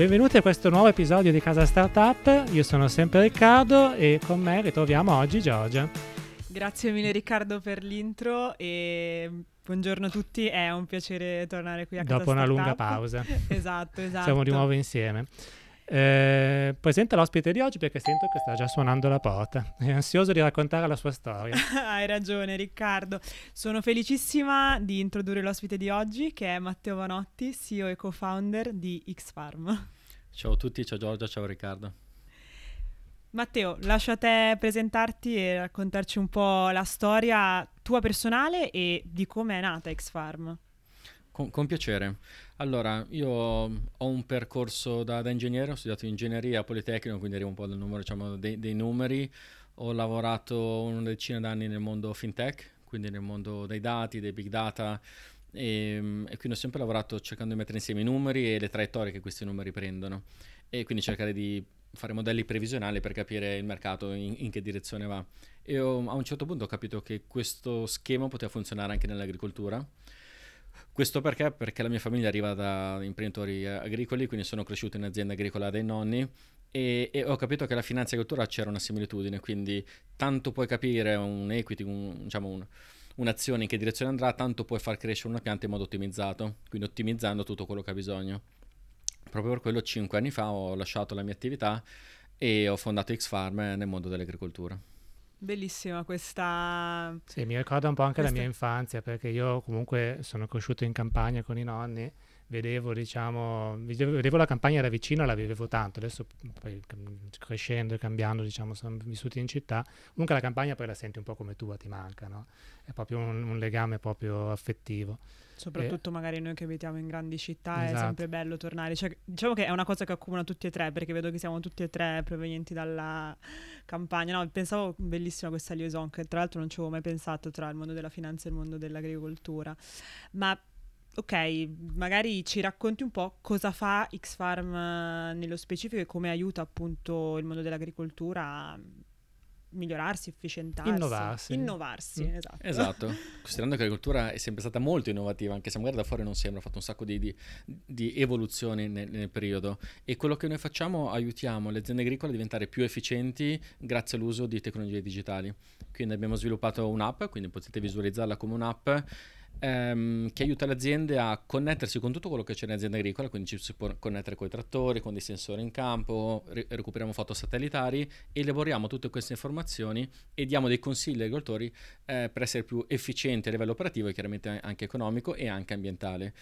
Benvenuti a questo nuovo episodio di Casa Startup. Io sono sempre Riccardo e con me ritroviamo oggi Giorgia. Grazie mille Riccardo per l'intro e buongiorno a tutti, è un piacere tornare qui a casa Dopo una Startup. lunga pausa. esatto, esatto. Siamo di nuovo insieme. Eh, presenta l'ospite di oggi perché sento che sta già suonando la porta. È ansioso di raccontare la sua storia. Hai ragione Riccardo. Sono felicissima di introdurre l'ospite di oggi che è Matteo Vanotti, CEO e co-founder di Xfarm. Ciao a tutti, ciao Giorgia, ciao Riccardo. Matteo, lascio a te presentarti e raccontarci un po' la storia tua personale e di come è nata Xfarm. Con, con, piacere. Allora, io ho un percorso da, da, ingegnere, ho studiato ingegneria Politecnico, quindi arrivo un po' dal numero diciamo, dei, dei, numeri. Ho lavorato una decina d'anni nel mondo fintech, quindi nel mondo dei dati, dei big data, e, e, quindi ho sempre lavorato cercando di mettere insieme i numeri e le traiettorie che questi numeri prendono e quindi cercare di fare modelli previsionali per capire il mercato in, in che direzione va. E ho, a un certo punto ho capito che questo schema poteva funzionare anche nell'agricoltura questo perché? Perché la mia famiglia arriva da imprenditori agricoli, quindi sono cresciuto in azienda agricola dai nonni e, e, ho capito che la finanza e agricoltura c'era una similitudine, quindi tanto puoi capire un equity, un, diciamo un, un'azione in che direzione andrà, tanto puoi far crescere una pianta in modo ottimizzato, quindi ottimizzando tutto quello che ha bisogno. Proprio per quello cinque anni fa ho lasciato la mia attività e ho fondato X-Farm nel mondo dell'agricoltura. Bellissima questa... Sì, mi ricorda un po' anche questa... la mia infanzia perché io comunque sono cresciuto in campagna con i nonni, vedevo diciamo, vedevo la campagna da vicino, la vivevo tanto, adesso poi crescendo e cambiando diciamo sono vissuti in città, comunque la campagna poi la senti un po' come tua, ti manca, no? È proprio un, un legame proprio affettivo. Soprattutto e... magari noi che abitiamo in grandi città esatto. è sempre bello tornare. Cioè, diciamo che è una cosa che accomuna tutti e tre, perché vedo che siamo tutti e tre provenienti dalla campagna. No, pensavo bellissima questa liaison, che tra l'altro non ci avevo mai pensato tra il mondo della finanza e il mondo dell'agricoltura. Ma ok, magari ci racconti un po' cosa fa Xfarm nello specifico e come aiuta appunto il mondo dell'agricoltura a migliorarsi, efficientarsi, innovarsi. Innovarsi, mm. esatto. Esatto, considerando che l'agricoltura è sempre stata molto innovativa, anche se magari da fuori non sembra, ha fatto un sacco di, di, di evoluzioni nel, nel, periodo. E quello che noi facciamo, aiutiamo le aziende agricole a diventare più efficienti grazie all'uso di tecnologie digitali. Quindi abbiamo sviluppato un'app, quindi potete visualizzarla come un'app ehm, che aiuta le aziende a connettersi con tutto quello che c'è nell'azienda agricola, quindi ci si può connettere con i trattori, con dei sensori in campo, ri- recuperiamo foto satellitari, elaboriamo tutte queste informazioni e diamo dei consigli agli agricoltori eh, per essere più efficienti a livello operativo e chiaramente anche economico e anche ambientale.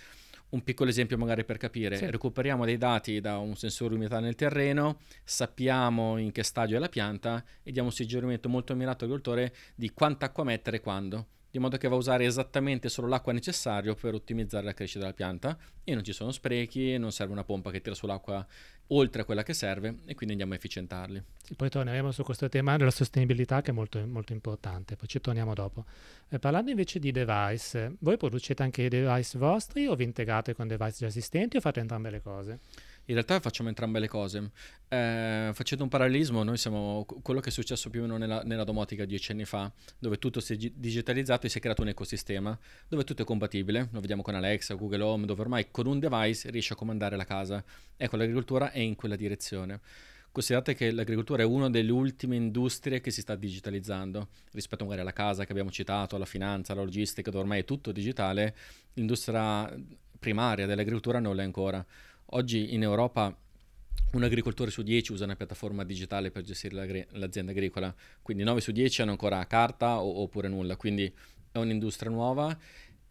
Un piccolo esempio magari per capire, sì. recuperiamo dei dati da un sensore umidità nel terreno, sappiamo in che stadio è la pianta e diamo un suggerimento molto mirato all'agricoltore di quanta acqua mettere e quando di modo che va a usare esattamente solo l'acqua necessaria per ottimizzare la crescita della pianta e non ci sono sprechi, non serve una pompa che tira sull'acqua oltre a quella che serve e quindi andiamo a efficientarli. Sì, poi torneremo su questo tema della sostenibilità che è molto, molto importante, poi ci torniamo dopo. Eh, parlando invece di device, voi producete anche i device vostri o vi integrate con device già esistenti o fate entrambe le cose? In realtà facciamo entrambe le cose. Eh, facendo un parallelismo, noi siamo quello che è successo più o meno nella, nella domotica dieci anni fa, dove tutto si è digitalizzato e si è creato un ecosistema dove tutto è compatibile. Lo vediamo con Alexa, Google Home, dove ormai con un device riesci a comandare la casa. Ecco, l'agricoltura è in quella direzione. Considerate che l'agricoltura è una delle ultime industrie che si sta digitalizzando rispetto magari alla casa che abbiamo citato, alla finanza, alla logistica, dove ormai è tutto digitale. L'industria primaria dell'agricoltura non l'è ancora. Oggi in Europa un agricoltore su 10 usa una piattaforma digitale per gestire l'azienda agricola, quindi 9 su 10 hanno ancora carta o, oppure nulla, quindi è un'industria nuova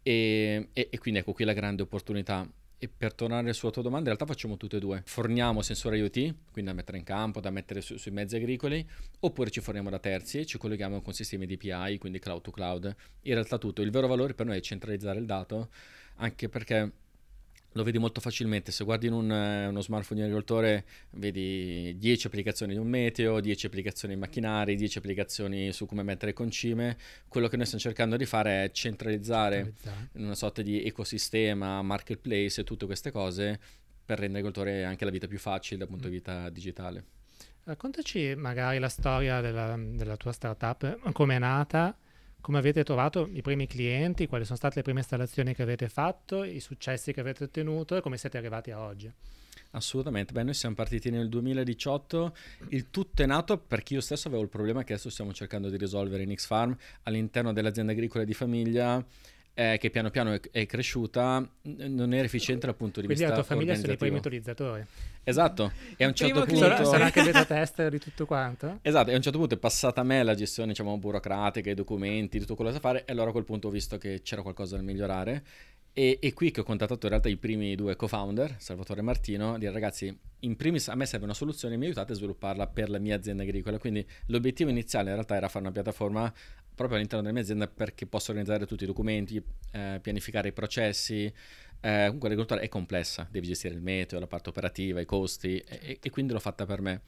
e, e, e, quindi ecco qui la grande opportunità. E per tornare sulla tua domanda, in realtà facciamo tutte e due. Forniamo sensori IoT, quindi da mettere in campo, da mettere su, sui mezzi agricoli, oppure ci forniamo da terzi e ci colleghiamo con sistemi di API, quindi cloud to cloud. In realtà tutto. Il vero valore per noi è centralizzare il dato, anche perché lo vedi molto facilmente. Se guardi in un, eh, uno smartphone di agricoltore, vedi 10 applicazioni di un meteo, 10 applicazioni in macchinari, 10 applicazioni su come mettere concime. Quello che noi stiamo cercando di fare è centralizzare, centralizzare. in una sorta di ecosistema, marketplace e tutte queste cose per rendere l'agricoltore anche la vita più facile dal punto di vista digitale. Raccontaci magari la storia della, della tua startup, come è nata come avete trovato i primi clienti, quali sono state le prime installazioni che avete fatto, i successi che avete ottenuto e come siete arrivati a oggi. Assolutamente, beh noi siamo partiti nel 2018, il tutto è nato perché io stesso avevo il problema che adesso stiamo cercando di risolvere in X-Farm all'interno dell'azienda agricola di famiglia eh, che piano piano è, è, cresciuta, non era efficiente dal punto di Quindi vista la tua famiglia sono i primi utilizzatori. Esatto, e a un certo punto... Sono, sono anche beta tester di tutto quanto? Esatto, e a un certo punto è passata a me la gestione, diciamo, burocratica, i documenti, tutto quello da fare, e allora a quel punto ho visto che c'era qualcosa da migliorare e, e, qui che ho contattato in realtà i primi due co-founder, Salvatore e Martino, dire ragazzi, in primis a me serve una soluzione, mi aiutate a svilupparla per la mia azienda agricola. Quindi l'obiettivo iniziale in realtà era fare una piattaforma proprio all'interno della mia azienda perché posso organizzare tutti i documenti, eh, pianificare i processi. Eh, comunque l'agricoltura è complessa, devi gestire il meteo, la parte operativa, i costi e, e quindi l'ho fatta per me.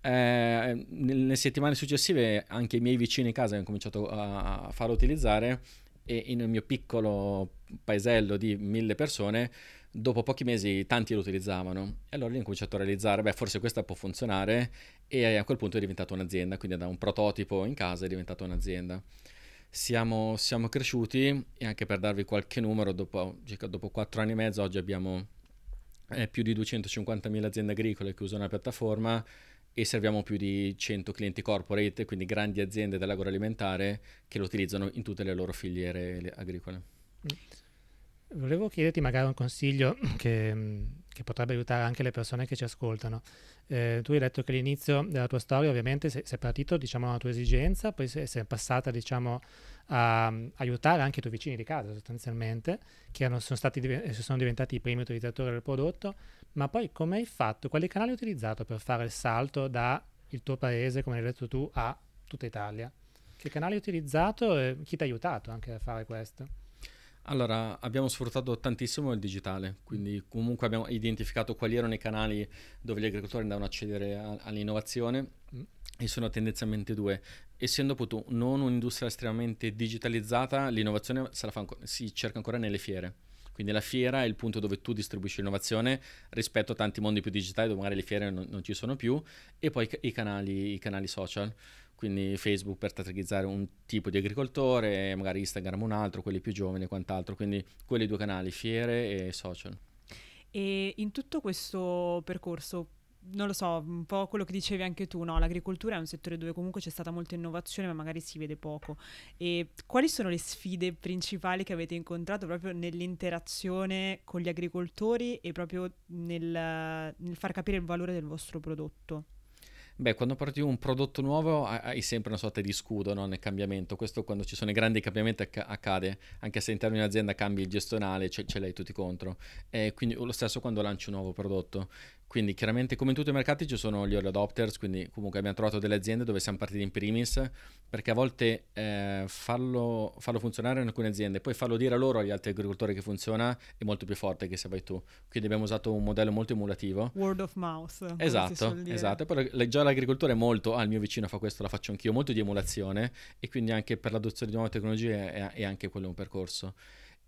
Eh, nelle settimane successive anche i miei vicini in casa hanno cominciato a farlo utilizzare e nel mio piccolo paesello di mille persone, dopo pochi mesi tanti lo utilizzavano e allora lì ho cominciato a realizzare, beh forse questa può funzionare e a quel punto è diventata un'azienda, quindi da un prototipo in casa è diventata un'azienda. Siamo, siamo cresciuti e anche per darvi qualche numero, dopo, dopo 4 anni e mezzo oggi abbiamo eh, più di 250.000 aziende agricole che usano la piattaforma e serviamo più di 100 clienti corporate, quindi grandi aziende dell'agroalimentare che lo utilizzano in tutte le loro filiere agricole. Volevo chiederti magari un consiglio che, che potrebbe aiutare anche le persone che ci ascoltano. Eh, tu hai detto che all'inizio della tua storia ovviamente sei, sei partito diciamo una tua esigenza, poi sei, sei passata diciamo a um, aiutare anche i tuoi vicini di casa sostanzialmente, che hanno, sono, stati, sono diventati i primi utilizzatori del prodotto, ma poi come hai fatto? Quali canali hai utilizzato per fare il salto dal tuo paese, come hai detto tu, a tutta Italia? Che canali hai utilizzato e chi ti ha aiutato anche a fare questo? Allora, abbiamo sfruttato tantissimo il digitale, quindi comunque abbiamo identificato quali erano i canali dove gli agricoltori andavano a accedere a, all'innovazione mm. e sono tendenzialmente due. Essendo appunto non un'industria estremamente digitalizzata, l'innovazione fa, si cerca ancora nelle fiere. Quindi la fiera è il punto dove tu distribuisci l'innovazione rispetto a tanti mondi più digitali dove magari le fiere non, non ci sono più e poi i canali, i canali social quindi Facebook per targetizzare un tipo di agricoltore, magari Instagram un altro, quelli più giovani e quant'altro, quindi quelli due canali, fiere e social. E in tutto questo percorso non lo so, un po' quello che dicevi anche tu, no? L'agricoltura è un settore dove comunque c'è stata molta innovazione, ma magari si vede poco. E quali sono le sfide principali che avete incontrato proprio nell'interazione con gli agricoltori e proprio nel, nel far capire il valore del vostro prodotto? Beh, quando porti un prodotto nuovo hai sempre una sorta di scudo no? nel cambiamento. Questo quando ci sono i grandi cambiamenti acc- accade, anche se all'interno di un'azienda cambi il gestionale, ce, ce l'hai tutti contro. E quindi lo stesso quando lanci un nuovo prodotto. Quindi chiaramente come in tutti i mercati ci sono gli early adopters, quindi comunque abbiamo trovato delle aziende dove siamo partiti in primis, perché a volte eh, farlo, farlo, funzionare in alcune aziende, poi farlo dire a loro agli altri agricoltori che funziona è molto più forte che se vai tu. Quindi abbiamo usato un modello molto emulativo. Word of mouth. Esatto, esatto. Poi già l'agricoltore è molto, ah il mio vicino fa questo, la faccio anch'io, molto di emulazione e quindi anche per l'adozione di nuove tecnologie è, è anche quello un percorso.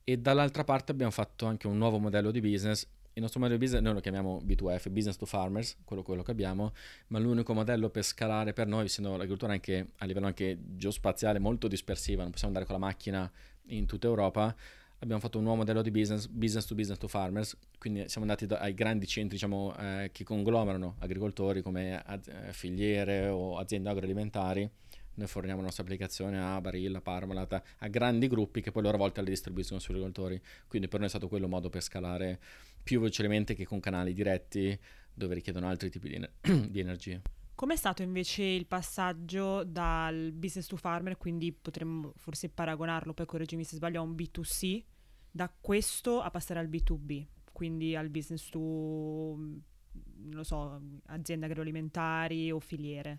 E dall'altra parte abbiamo fatto anche un nuovo modello di business il nostro modello di business noi lo chiamiamo B2F, Business to Farmers, quello, quello, che abbiamo, ma l'unico modello per scalare per noi, essendo l'agricoltura anche a livello anche geospaziale molto dispersiva, non possiamo andare con la macchina in tutta Europa, abbiamo fatto un nuovo modello di business, business to business to farmers, quindi siamo andati da, ai grandi centri diciamo, eh, che conglomerano agricoltori come az- eh, filiere o aziende agroalimentari noi forniamo la nostra applicazione a Barilla, Parmalat, a grandi gruppi che poi loro a volte le distribuiscono sugli agricoltori. Quindi per noi è stato quello un modo per scalare più velocemente che con canali diretti dove richiedono altri tipi di, di energia. Com'è stato invece il passaggio dal business to farmer, quindi potremmo forse paragonarlo, poi correggimi se sbaglio, a un B2C, da questo a passare al B2B, quindi al business to, non so, aziende agroalimentari o filiere?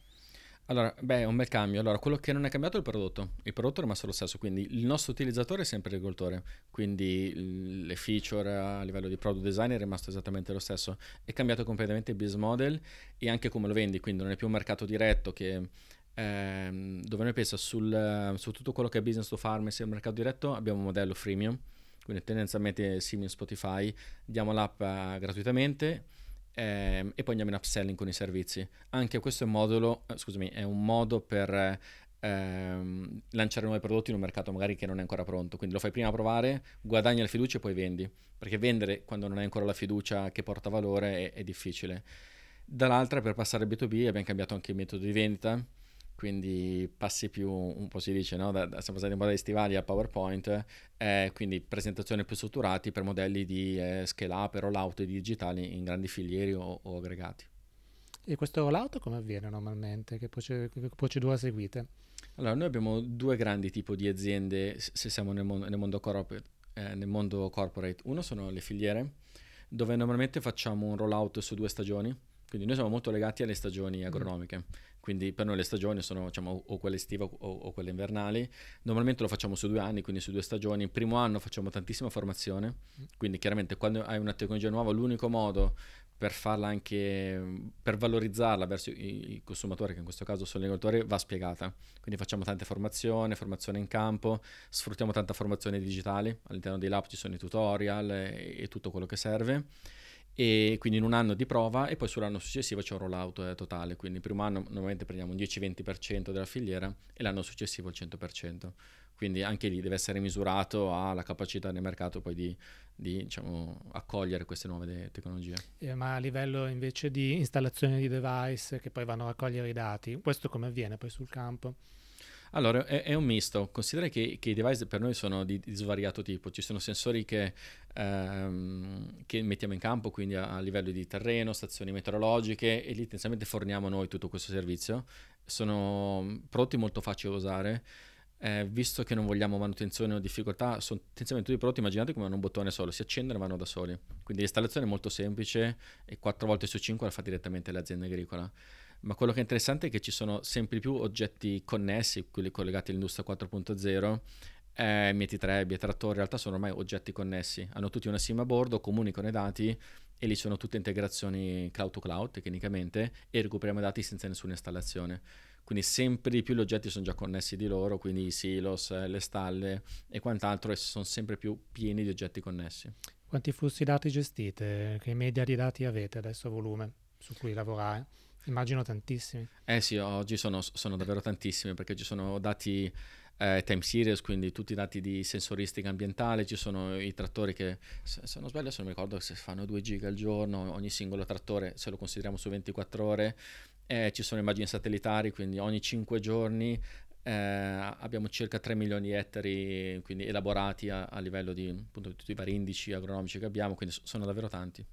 Allora, beh, è un bel cambio. Allora, quello che non è cambiato è il prodotto. Il prodotto è rimasto lo stesso, quindi il nostro utilizzatore è sempre l'agricoltore, quindi le feature a livello di product design è rimasto esattamente lo stesso. È cambiato completamente il business model e anche come lo vendi, quindi non è più un mercato diretto che ehm, dove noi pensa sul, su tutto quello che è business to farm e il mercato diretto, abbiamo un modello freemium, quindi tendenzialmente simile a Spotify, diamo l'app uh, gratuitamente eh, e poi andiamo in upselling con i servizi. Anche questo è un modulo, eh, scusami, è un modo per ehm, lanciare nuovi prodotti in un mercato magari che non è ancora pronto. Quindi lo fai prima provare, guadagni la fiducia e poi vendi. Perché vendere quando non hai ancora la fiducia che porta valore è, è difficile. Dall'altra, per passare al B2B, abbiamo cambiato anche il metodo di vendita quindi passi più, un po' si dice, no? da, da, siamo passati un po' dai stivali al PowerPoint, eh, quindi presentazioni più strutturate per modelli di eh, scale up e rollout digitali in grandi filieri o, o, aggregati. E questo rollout come avviene normalmente? Che, proced- che procedura seguite? Allora, noi abbiamo due grandi tipi di aziende se siamo nel, mon- nel, mondo corporate, eh, nel mondo corporate. Uno sono le filiere, dove normalmente facciamo un rollout su due stagioni, quindi noi siamo molto legati alle stagioni agronomiche. Mm quindi per noi le stagioni sono diciamo, o quelle estive o, o, quelle invernali. Normalmente lo facciamo su due anni, quindi su due stagioni. Il primo anno facciamo tantissima formazione, quindi chiaramente quando hai una tecnologia nuova l'unico modo per farla anche, per valorizzarla verso i, i consumatori, che in questo caso sono gli agricoltori, va spiegata. Quindi facciamo tante formazioni, formazione in campo, sfruttiamo tanta formazione digitale, all'interno dei lab ci sono i tutorial e, e tutto quello che serve e quindi in un anno di prova e poi sull'anno successivo c'è un rollout eh, totale, quindi il primo anno normalmente prendiamo un 10-20% della filiera e l'anno successivo il 100%, quindi anche lì deve essere misurato alla capacità del mercato poi di, di diciamo, accogliere queste nuove tecnologie. Eh, ma a livello invece di installazione di device che poi vanno a raccogliere i dati, questo come avviene poi sul campo? Allora, è, è, un misto. Considera che, che, i device per noi sono di, di svariato tipo. Ci sono sensori che, ehm, che mettiamo in campo, quindi a, a, livello di terreno, stazioni meteorologiche, e lì tendenzialmente forniamo noi tutto questo servizio. Sono prodotti molto facili da usare. Eh, visto che non vogliamo manutenzione o difficoltà, sono tendenzialmente tutti i prodotti immaginate come un bottone solo, si accendono e vanno da soli. Quindi l'installazione è molto semplice e 4 volte su 5 la fa direttamente l'azienda agricola ma quello che è interessante è che ci sono sempre più oggetti connessi, quelli collegati all'industria 4.0, eh, mieti 3, mieti trattori, in realtà sono ormai oggetti connessi, hanno tutti una SIM a bordo, comunicano i dati e lì sono tutte integrazioni cloud to cloud tecnicamente e recuperiamo i dati senza nessuna installazione. Quindi sempre di più gli oggetti sono già connessi di loro, quindi i silos, eh, le stalle e quant'altro e sono sempre più pieni di oggetti connessi. Quanti flussi dati gestite? Che media di dati avete adesso a volume su cui lavorare? Immagino tantissimi. Eh sì, oggi sono, sono davvero tantissimi perché ci sono dati eh, time series, quindi tutti i dati di sensoristica ambientale, ci sono i trattori che, se, non sbaglio, se non mi ricordo, se fanno 2 giga al giorno, ogni singolo trattore, se lo consideriamo su 24 ore, eh, ci sono immagini satellitari, quindi ogni 5 giorni eh, abbiamo circa 3 milioni di ettari quindi elaborati a, a livello di appunto, tutti i vari indici agronomici che abbiamo, quindi sono davvero tanti.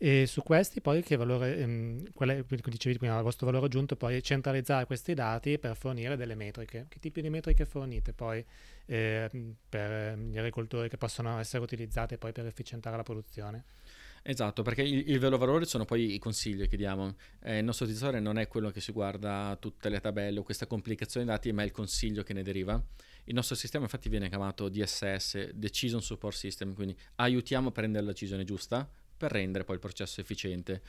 E su questi poi che valore, ehm, quale, come dicevi prima, il vostro valore aggiunto poi è centralizzare questi dati per fornire delle metriche. Che tipi di metriche fornite poi eh, per gli agricoltori che possono essere utilizzate poi per efficientare la produzione? Esatto, perché il, il vero valore sono poi i consigli che diamo. Eh, il nostro utilizzatore non è quello che si guarda tutte le tabelle o questa complicazione dei dati, ma è il consiglio che ne deriva. Il nostro sistema infatti viene chiamato DSS, Decision Support System, quindi aiutiamo a prendere la decisione giusta per rendere poi il processo efficiente.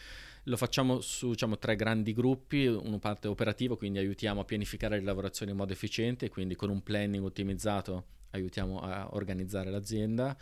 Lo facciamo su diciamo, tre grandi gruppi, una parte operativa, quindi aiutiamo a pianificare le lavorazioni in modo efficiente, quindi con un planning ottimizzato aiutiamo a organizzare l'azienda.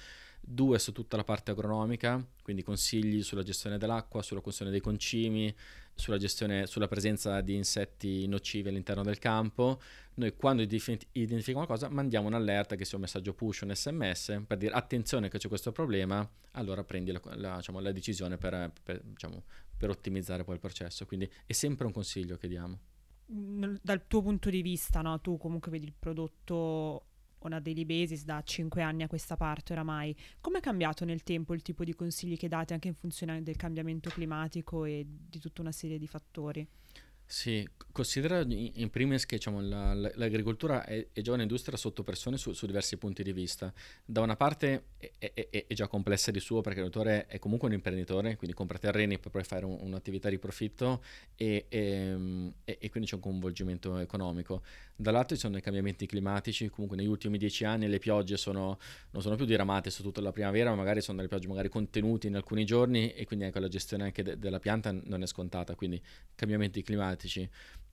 Due su tutta la parte agronomica, quindi consigli sulla gestione dell'acqua, sulla questione dei concimi, sulla, gestione, sulla presenza di insetti nocivi all'interno del campo. Noi quando identifichiamo qualcosa mandiamo un'allerta che sia un messaggio push un sms per dire attenzione che c'è questo problema, allora prendi la, la, diciamo, la decisione per, per, diciamo, per ottimizzare poi il processo. Quindi è sempre un consiglio che diamo. Dal tuo punto di vista, no? tu comunque vedi il prodotto una daily basis da 5 anni a questa parte oramai. Come è cambiato nel tempo il tipo di consigli che date anche in funzione del cambiamento climatico e di tutta una serie di fattori? Sì, considera in primis che diciamo, la, l'agricoltura è, è, già un'industria sotto pressione su, su, diversi punti di vista. Da una parte è, è, è, già complessa di suo perché l'agricoltore è comunque un imprenditore, quindi compra terreni per poi fare un, un'attività di profitto e, e, e, quindi c'è un coinvolgimento economico. Dall'altro ci sono i cambiamenti climatici, comunque negli ultimi dieci anni le piogge sono, non sono più diramate su tutta la primavera, ma magari sono delle piogge magari contenute in alcuni giorni e quindi ecco, la gestione anche de- della pianta non è scontata, quindi cambiamenti climatici.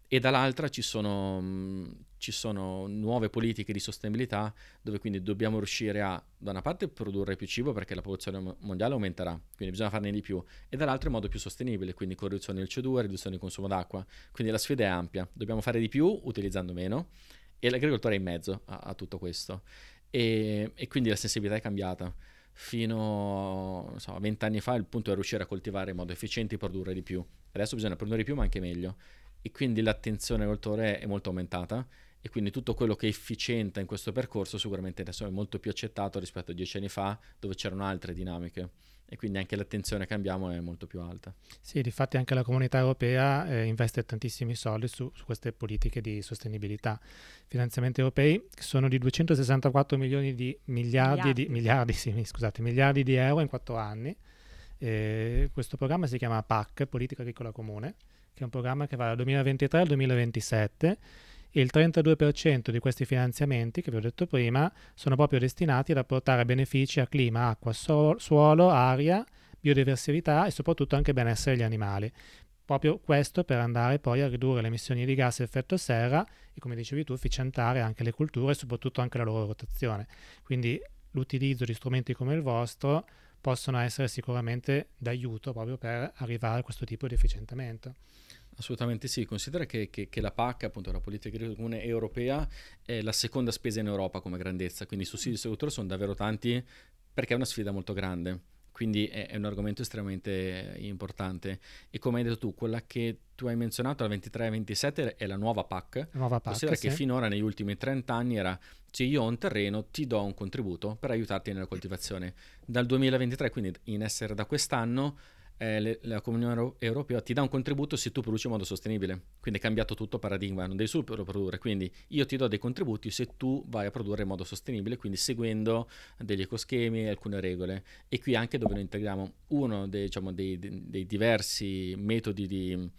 E dall'altra ci sono, mh, ci sono, nuove politiche di sostenibilità dove quindi dobbiamo riuscire a, da una parte, produrre più cibo perché la popolazione mondiale aumenterà, quindi bisogna farne di più, e dall'altra in modo più sostenibile, quindi con riduzione del CO2, riduzione del consumo d'acqua. Quindi la sfida è ampia, dobbiamo fare di più utilizzando meno e l'agricoltura è in mezzo a, a tutto questo. E, e, quindi la sensibilità è cambiata. Fino so, a vent'anni fa il punto è riuscire a coltivare in modo efficiente e produrre di più. Adesso bisogna produrre di più ma anche meglio e quindi l'attenzione all'agricoltore è molto aumentata e quindi tutto quello che è efficiente in questo percorso sicuramente adesso è molto più accettato rispetto a dieci anni fa dove c'erano altre dinamiche e quindi anche l'attenzione che abbiamo è molto più alta. Sì, difatti anche la comunità europea eh, investe tantissimi soldi su, su, queste politiche di sostenibilità. Finanziamenti europei sono di 264 milioni di miliardi, miliardi. Di, miliardi, sì, scusate, miliardi di euro in quattro anni. Eh, questo programma si chiama PAC, Politica Agricola Comune, che è un programma che va dal 2023 al 2027 e il 32% di questi finanziamenti, che vi ho detto prima, sono proprio destinati ad apportare benefici a clima, acqua, so- suolo, aria, biodiversità e soprattutto anche benessere degli animali. Proprio questo per andare poi a ridurre le emissioni di gas a effetto serra e, come dicevi tu, efficientare anche le culture e soprattutto anche la loro rotazione. Quindi l'utilizzo di strumenti come il vostro possono essere sicuramente d'aiuto proprio per arrivare a questo tipo di efficientamento. Assolutamente sì, considera che, che, che, la PAC, appunto la politica agricola comune europea, è la seconda spesa in Europa come grandezza, quindi i sussidi di agricoltura sono davvero tanti perché è una sfida molto grande, quindi è, è, un argomento estremamente importante. E come hai detto tu, quella che tu hai menzionato, la 23-27, è la nuova PAC. La nuova PAC, Considera sì. che finora negli ultimi 30 anni era se io ho un terreno ti do un contributo per aiutarti nella coltivazione. Dal 2023, quindi in essere da quest'anno, eh, la Comunione Europea ti dà un contributo se tu produci in modo sostenibile. Quindi è cambiato tutto il paradigma, non devi solo produrre. Quindi io ti do dei contributi se tu vai a produrre in modo sostenibile, quindi seguendo degli ecoschemi e alcune regole. E qui anche dove noi integriamo uno dei, diciamo, dei, dei diversi metodi di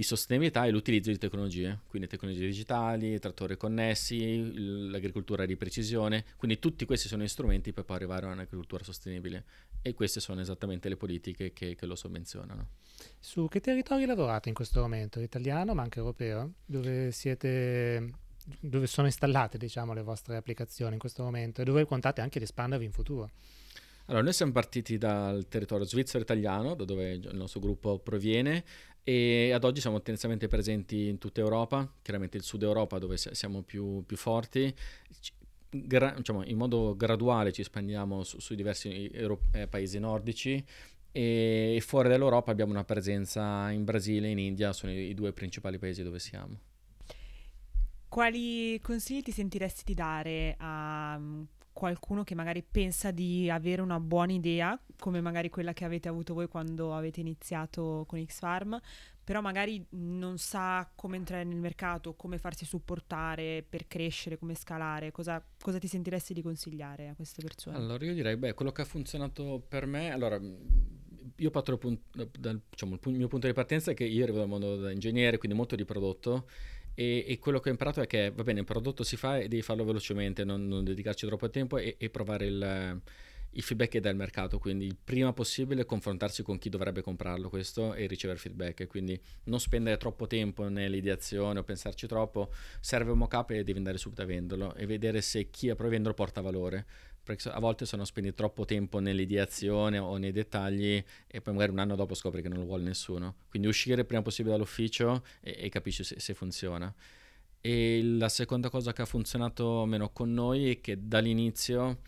di sostenibilità è l'utilizzo di tecnologie, quindi tecnologie digitali, trattori connessi, l'agricoltura di precisione, quindi tutti questi sono strumenti per poi arrivare a un'agricoltura sostenibile e queste sono esattamente le politiche che, che lo sovvenzionano. Su che territori lavorate in questo momento? Italiano ma anche europeo? Dove siete dove sono installate diciamo, le vostre applicazioni in questo momento e dove contate anche di espandervi in futuro? Allora, noi siamo partiti dal territorio svizzero-italiano, da dove il nostro gruppo proviene, e ad oggi siamo tendenzialmente presenti in tutta Europa, chiaramente il sud Europa dove siamo più, più forti. Gra- diciamo, in modo graduale ci espandiamo su, sui diversi Euro- eh, paesi nordici e fuori dall'Europa abbiamo una presenza in Brasile e in India, sono i, i due principali paesi dove siamo. Quali consigli ti sentiresti di dare a qualcuno che magari pensa di avere una buona idea, come magari quella che avete avuto voi quando avete iniziato con X-Farm, però magari non sa come entrare nel mercato, come farsi supportare per crescere, come scalare, cosa, cosa ti sentiresti di consigliare a queste persone? Allora io direi, beh, quello che ha funzionato per me, allora io parto dal, dal diciamo, il mio punto di partenza è che io arrivo dal mondo da ingegnere, quindi molto di prodotto e, e, quello che ho imparato è che va bene, il prodotto si fa e devi farlo velocemente, non, non dedicarci troppo tempo e, e provare il, il, feedback dà il mercato. Quindi il prima possibile confrontarsi con chi dovrebbe comprarlo questo e ricevere feedback. Quindi non spendere troppo tempo nell'ideazione o pensarci troppo. Serve un mock-up e devi andare subito a venderlo e vedere se chi approva a venderlo porta valore perché a volte sono spendi troppo tempo nell'ideazione o nei dettagli e poi magari un anno dopo scopri che non lo vuole nessuno. Quindi uscire prima possibile dall'ufficio e, e capisci se, se, funziona. E la seconda cosa che ha funzionato meno con noi è che dall'inizio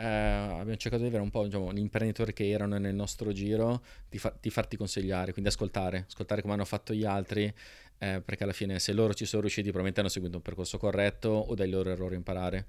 eh, abbiamo cercato di avere un po' diciamo, gli imprenditori che erano nel nostro giro, di, fa- di farti consigliare, quindi ascoltare, ascoltare come hanno fatto gli altri, eh, perché alla fine se loro ci sono riusciti probabilmente hanno seguito un percorso corretto o dai loro errori imparare.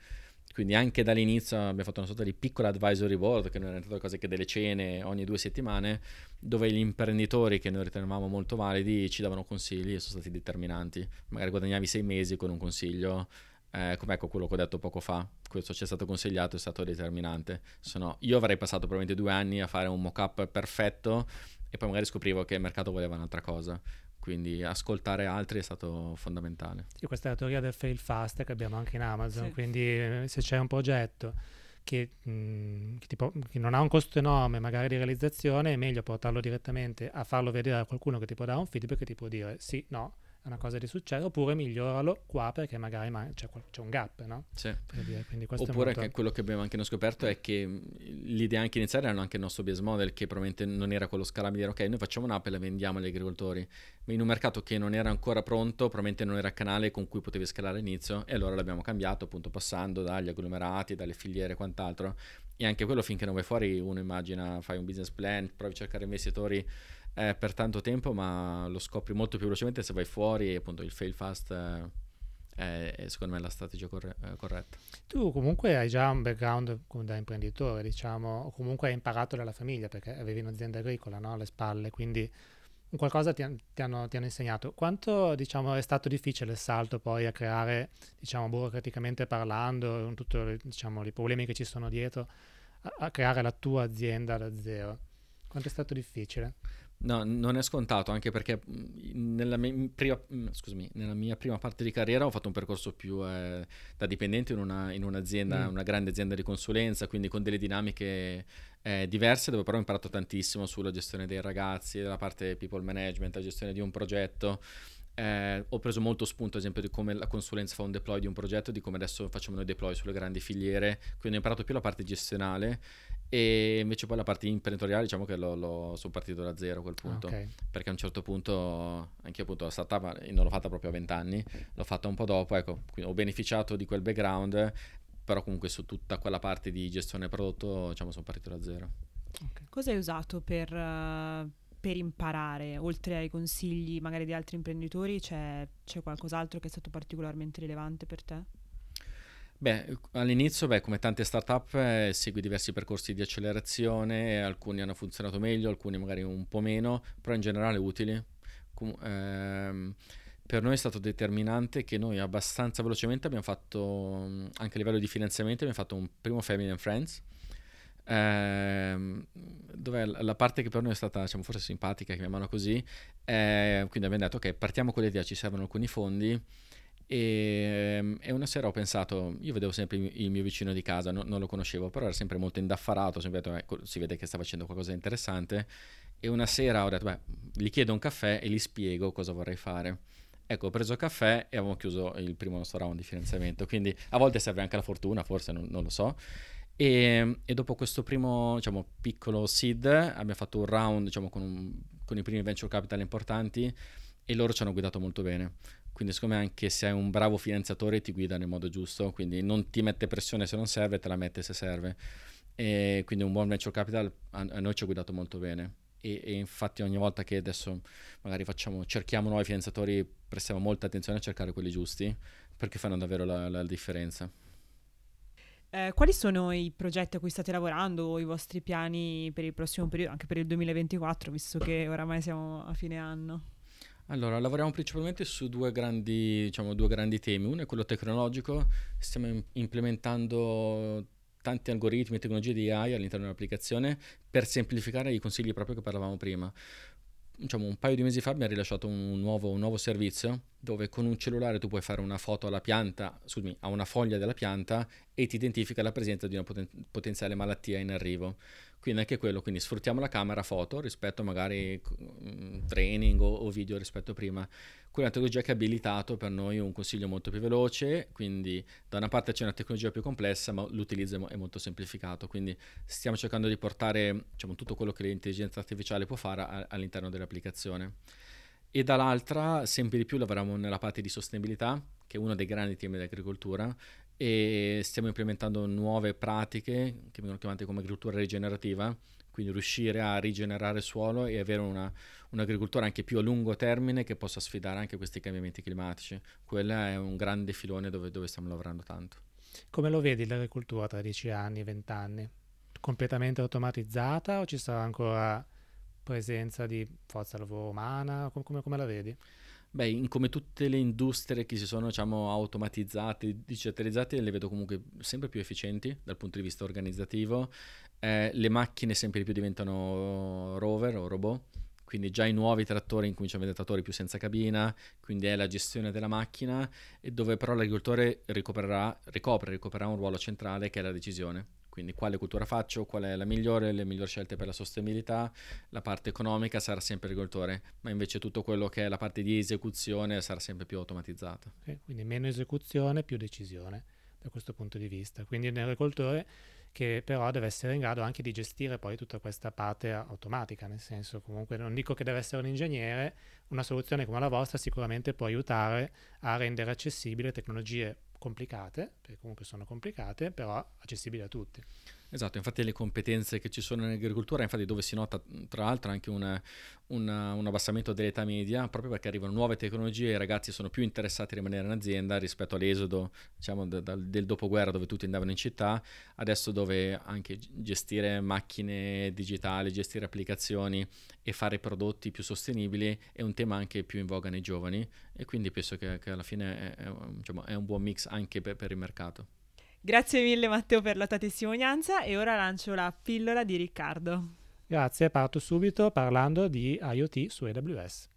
Quindi anche dall'inizio abbiamo fatto una sorta di piccola advisory board, che non erano tutte cose che delle cene ogni due settimane, dove gli imprenditori che noi ritenevamo molto validi ci davano consigli e sono stati determinanti. Magari guadagnavi sei mesi con un consiglio, eh, come ecco quello che ho detto poco fa, questo ci è stato consigliato, è stato determinante. Sono, io avrei passato probabilmente due anni a fare un mock-up perfetto e poi magari scoprivo che il mercato voleva un'altra cosa quindi ascoltare altri è stato fondamentale. Sì, questa è la teoria del fail fast che abbiamo anche in Amazon, sì. quindi eh, se c'è un progetto che, mh, mm, che, tipo, che, non ha un costo enorme magari di realizzazione, è meglio portarlo direttamente a farlo vedere a qualcuno che ti può dare un feedback che ti può dire sì, no, è una cosa di successo, oppure miglioralo qua perché magari ma- c'è, c'è, un gap, no? Sì. Dire, oppure molto... quello che abbiamo anche noi scoperto è che l'idea anche iniziale era anche il nostro business model che probabilmente non era quello scalabile, ok, noi facciamo un'app e la vendiamo agli agricoltori, ma in un mercato che non era ancora pronto, probabilmente non era il canale con cui potevi scalare all'inizio e allora l'abbiamo cambiato appunto passando dagli agglomerati, dalle filiere e quant'altro e anche quello finché non vai fuori uno immagina, fai un business plan, provi a cercare investitori eh, per tanto tempo, ma lo scopri molto più velocemente se vai fuori e appunto il fail fast eh, è, è, secondo me la strategia corre- eh, corretta. Tu comunque hai già un background da imprenditore, diciamo, o comunque hai imparato dalla famiglia perché avevi un'azienda agricola no? alle spalle, quindi qualcosa ti, ti, hanno, ti, hanno, insegnato. Quanto diciamo, è stato difficile il salto poi a creare, diciamo, burocraticamente parlando, con tutti diciamo, i problemi che ci sono dietro, a, a creare la tua azienda da zero? Quanto è stato difficile? No, non è scontato, anche perché nella mia, prima, scusami, nella mia prima parte di carriera ho fatto un percorso più eh, da dipendente in, una, in un'azienda, mm. una grande azienda di consulenza, quindi con delle dinamiche eh, diverse, dove però ho imparato tantissimo sulla gestione dei ragazzi, della parte people management, la gestione di un progetto. Eh, ho preso molto spunto, ad esempio, di come la consulenza fa un deploy di un progetto, di come adesso facciamo noi deploy sulle grandi filiere, quindi ho imparato più la parte gestionale e invece poi la parte imprenditoriale, diciamo che lo, lo sono partito da zero a quel punto. Okay. Perché a un certo punto, anche appunto la startup non l'ho fatta proprio a vent'anni, l'ho fatta un po' dopo, ecco, ho beneficiato di quel background, però comunque su tutta quella parte di gestione prodotto, diciamo, sono partito da zero. Okay. Cosa hai usato per, uh, per, imparare? Oltre ai consigli magari di altri imprenditori, c'è, c'è qualcos'altro che è stato particolarmente rilevante per te? Beh, all'inizio, beh, come tante startup, eh, segui diversi percorsi di accelerazione, alcuni hanno funzionato meglio, alcuni magari un po' meno, però in generale utili. Com- ehm, per noi è stato determinante che noi abbastanza velocemente abbiamo fatto, anche a livello di finanziamento, abbiamo fatto un primo Family and Friends, ehm, dove la parte che per noi è stata diciamo, forse simpatica, chiamiamola così, eh, quindi abbiamo detto ok, partiamo con l'idea, ci servono alcuni fondi, e, ehm, e, una sera ho pensato, io vedevo sempre il mio vicino di casa, no, non lo conoscevo, però era sempre molto indaffarato, sempre detto, ecco, si vede che sta facendo qualcosa di interessante. E una sera ho detto, beh, gli chiedo un caffè e gli spiego cosa vorrei fare. Ecco, ho preso caffè e avevamo chiuso il primo nostro round di finanziamento, quindi a volte serve anche la fortuna, forse non, non lo so. E, e, dopo questo primo diciamo, piccolo seed abbiamo fatto un round diciamo, con, un, con i primi venture capital importanti e loro ci hanno guidato molto bene. Quindi secondo me anche se hai un bravo finanziatore ti guida nel modo giusto, quindi non ti mette pressione se non serve, te la mette se serve. E quindi un buon venture capital a, a noi ci ha guidato molto bene. E, e, infatti ogni volta che adesso magari facciamo, cerchiamo nuovi finanziatori, prestiamo molta attenzione a cercare quelli giusti, perché fanno davvero la, la differenza. Eh, quali sono i progetti a cui state lavorando o i vostri piani per il prossimo periodo, anche per il 2024, visto che oramai siamo a fine anno? Allora, lavoriamo principalmente su due grandi, diciamo, due grandi temi. Uno è quello tecnologico, stiamo implementando tanti algoritmi e tecnologie di AI all'interno dell'applicazione per semplificare i consigli proprio che parlavamo prima. Diciamo, un paio di mesi fa abbiamo rilasciato un nuovo, un nuovo, servizio dove con un cellulare tu puoi fare una foto alla pianta, scusami, a una foglia della pianta e ti identifica la presenza di una poten- potenziale malattia in arrivo. Quindi anche quello, quindi sfruttiamo la camera foto rispetto magari mm, training o, o, video rispetto a prima. Quella tecnologia che ha abilitato per noi un consiglio molto più veloce, quindi da una parte c'è una tecnologia più complessa, ma l'utilizzo è molto semplificato, quindi stiamo cercando di portare diciamo, tutto quello che l'intelligenza artificiale può fare a, all'interno dell'applicazione. E dall'altra, sempre di più lavoriamo nella parte di sostenibilità, che è uno dei grandi temi dell'agricoltura, e stiamo implementando nuove pratiche che vengono chiamate come agricoltura rigenerativa, quindi riuscire a rigenerare suolo e avere una, un'agricoltura anche più a lungo termine che possa sfidare anche questi cambiamenti climatici. Quello è un grande filone dove, dove stiamo lavorando tanto. Come lo vedi l'agricoltura tra 10 anni, 20 anni? Completamente automatizzata o ci sarà ancora presenza di forza lavoro umana? Come, come la vedi? Beh, in, come tutte le industrie che si sono diciamo, automatizzate, digitalizzate, le vedo comunque sempre più efficienti dal punto di vista organizzativo. Eh, le macchine sempre più diventano rover o robot, quindi già i nuovi trattori incominciano a vedere trattori più senza cabina, quindi è la gestione della macchina, e dove però l'agricoltore ricopre, ricopre un ruolo centrale che è la decisione Quindi quale cultura faccio, qual è la migliore, le migliori scelte per la sostenibilità, la parte economica sarà sempre l'agricoltore, ma invece tutto quello che è la parte di esecuzione sarà sempre più automatizzata. Okay, quindi meno esecuzione, più decisione da questo punto di vista. Quindi l'agricoltore che però deve essere in grado anche di gestire poi tutta questa parte automatica, nel senso comunque non dico che deve essere un ingegnere, una soluzione come la vostra sicuramente può aiutare a rendere accessibili tecnologie complicate, perché comunque sono complicate, però accessibili a tutti. Esatto, infatti le competenze che ci sono in agricoltura, infatti dove si nota tra l'altro anche una, una, un abbassamento dell'età media, proprio perché arrivano nuove tecnologie e i ragazzi sono più interessati a rimanere in azienda rispetto all'esodo diciamo, de, de, del dopoguerra dove tutti andavano in città, adesso dove anche gestire macchine digitali, gestire applicazioni e fare prodotti più sostenibili è un tema anche più in voga nei giovani e quindi penso che, che alla fine è, è, diciamo, è un buon mix anche per, per il mercato. Grazie mille Matteo per la tua testimonianza e ora lancio la pillola di Riccardo. Grazie, parto subito parlando di IoT su AWS.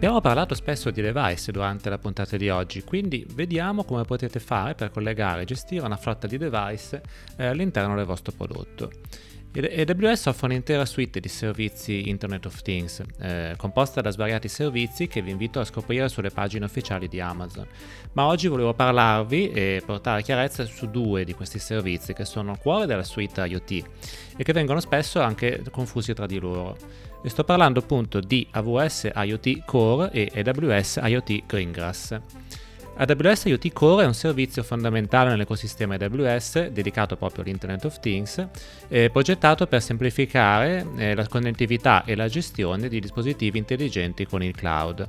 Abbiamo parlato spesso di device durante la puntata di oggi, quindi vediamo come potete fare per collegare e gestire una flotta di device eh, all'interno del vostro prodotto. AWS offre un'intera suite di servizi Internet of Things, eh, composta da svariati servizi che vi invito a scoprire sulle pagine ufficiali di Amazon. Ma oggi volevo parlarvi e portare chiarezza su due di questi servizi che sono il cuore della suite IoT e che vengono spesso anche confusi tra di loro. E sto parlando appunto di AWS IoT Core e AWS IoT Greengrass. AWS IoT Core è un servizio fondamentale nell'ecosistema AWS dedicato proprio all'Internet of Things, eh, progettato per semplificare eh, la connettività e la gestione di dispositivi intelligenti con il cloud.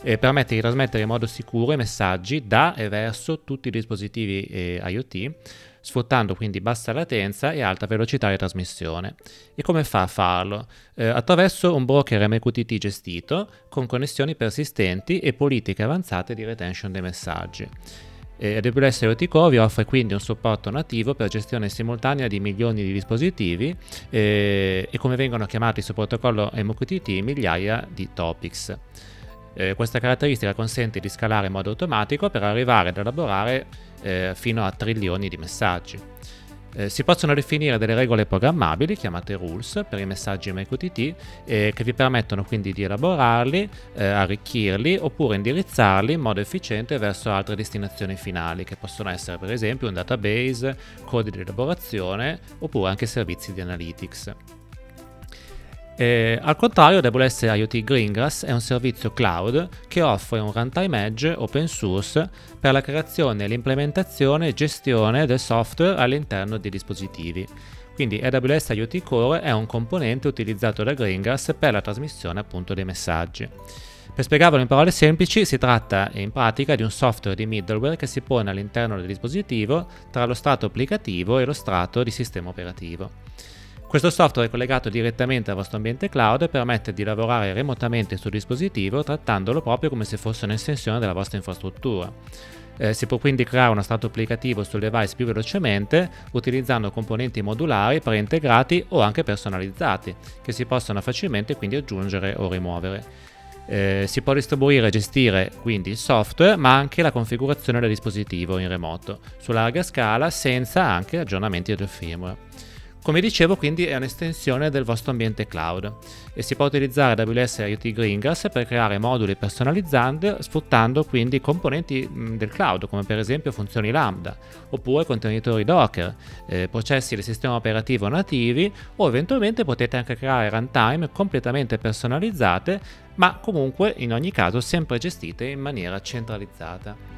E permette di trasmettere in modo sicuro i messaggi da e verso tutti i dispositivi eh, IoT sfruttando quindi bassa latenza e alta velocità di trasmissione. E come fa a farlo? Eh, attraverso un broker MQTT gestito con connessioni persistenti e politiche avanzate di retention dei messaggi. Eh, AWS IoT vi offre quindi un supporto nativo per gestione simultanea di milioni di dispositivi eh, e come vengono chiamati sul protocollo MQTT migliaia di topics. Eh, questa caratteristica consente di scalare in modo automatico per arrivare ad elaborare eh, fino a trilioni di messaggi. Eh, si possono definire delle regole programmabili chiamate rules per i messaggi MQTT eh, che vi permettono quindi di elaborarli, eh, arricchirli oppure indirizzarli in modo efficiente verso altre destinazioni finali che possono essere per esempio un database, codi di elaborazione oppure anche servizi di analytics. Eh, al contrario, AWS IoT Greengrass è un servizio cloud che offre un runtime edge open source per la creazione, l'implementazione e gestione del software all'interno dei dispositivi. Quindi AWS IoT Core è un componente utilizzato da Greengrass per la trasmissione appunto dei messaggi. Per spiegarvelo in parole semplici, si tratta in pratica di un software di middleware che si pone all'interno del dispositivo tra lo strato applicativo e lo strato di sistema operativo. Questo software è collegato direttamente al vostro ambiente cloud e permette di lavorare remotamente sul dispositivo trattandolo proprio come se fosse un'estensione della vostra infrastruttura. Eh, si può quindi creare uno stato applicativo sul device più velocemente utilizzando componenti modulari preintegrati o anche personalizzati che si possono facilmente quindi aggiungere o rimuovere. Eh, si può distribuire e gestire quindi il software ma anche la configurazione del dispositivo in remoto su larga scala senza anche aggiornamenti del firmware. Come dicevo, quindi è un'estensione del vostro ambiente cloud e si può utilizzare AWS IoT Greengrass per creare moduli personalizzanti sfruttando quindi componenti del cloud, come per esempio funzioni Lambda, oppure contenitori Docker, eh, processi del sistema operativo nativi o eventualmente potete anche creare runtime completamente personalizzate, ma comunque in ogni caso sempre gestite in maniera centralizzata.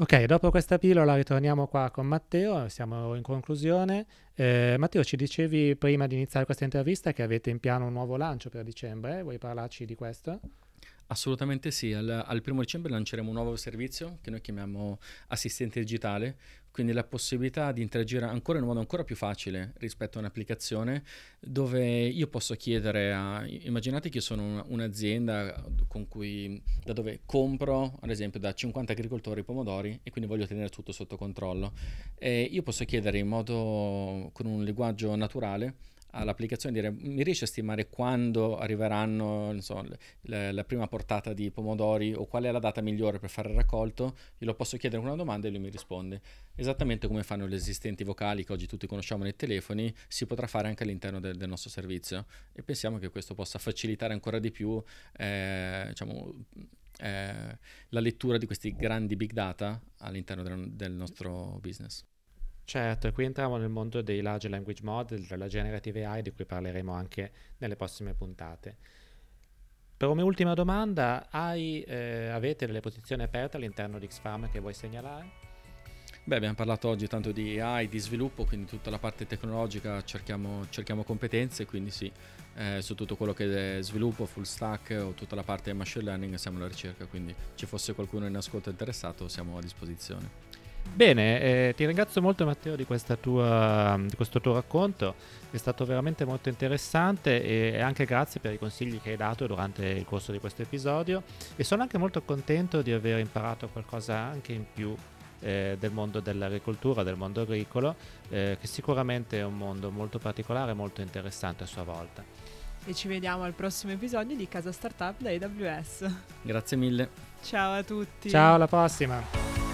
Ok, dopo questa pillola ritorniamo qua con Matteo, siamo in conclusione. Eh, Matteo, ci dicevi prima di iniziare questa intervista che avete in piano un nuovo lancio per dicembre, vuoi parlarci di questo? Assolutamente sì, al, al, primo dicembre lanceremo un nuovo servizio che noi chiamiamo assistente digitale, quindi la possibilità di interagire ancora in un modo ancora più facile rispetto a un'applicazione dove io posso chiedere a, immaginate che io sono un'azienda con cui, da dove compro ad esempio da 50 agricoltori pomodori e quindi voglio tenere tutto sotto controllo. E io posso chiedere in modo, con un linguaggio naturale, all'applicazione dire mi riesce a stimare quando arriveranno so, le, la prima portata di pomodori o qual è la data migliore per fare il raccolto, glielo posso chiedere una domanda e lui mi risponde. Esattamente come fanno gli assistenti vocali che oggi tutti conosciamo nei telefoni, si potrà fare anche all'interno del, del nostro servizio e pensiamo che questo possa facilitare ancora di più eh, diciamo, eh, la lettura di questi grandi big data all'interno del, del nostro business. Certo, qui entriamo nel mondo dei large language model, della generative AI, di cui parleremo anche nelle prossime puntate. Per una ultima domanda, hai, eh, avete delle posizioni aperte all'interno di Xfarm che vuoi segnalare? Beh, abbiamo parlato oggi tanto di AI, di sviluppo, quindi tutta la parte tecnologica cerchiamo, cerchiamo competenze, quindi sì, eh, su tutto quello che è sviluppo, full stack o tutta la parte machine learning siamo alla ricerca, quindi ci fosse qualcuno in ascolto interessato siamo a disposizione. Bene, eh, ti ringrazio molto Matteo di, tua, di, questo tuo racconto, è stato veramente molto interessante e anche grazie per i consigli che hai dato durante il corso di questo episodio e sono anche molto contento di aver imparato qualcosa anche in più eh, del mondo dell'agricoltura, del mondo agricolo, eh, che sicuramente è un mondo molto particolare e molto interessante a sua volta. E ci vediamo al prossimo episodio di Casa Startup da AWS. Grazie mille. Ciao a tutti. Ciao, alla prossima.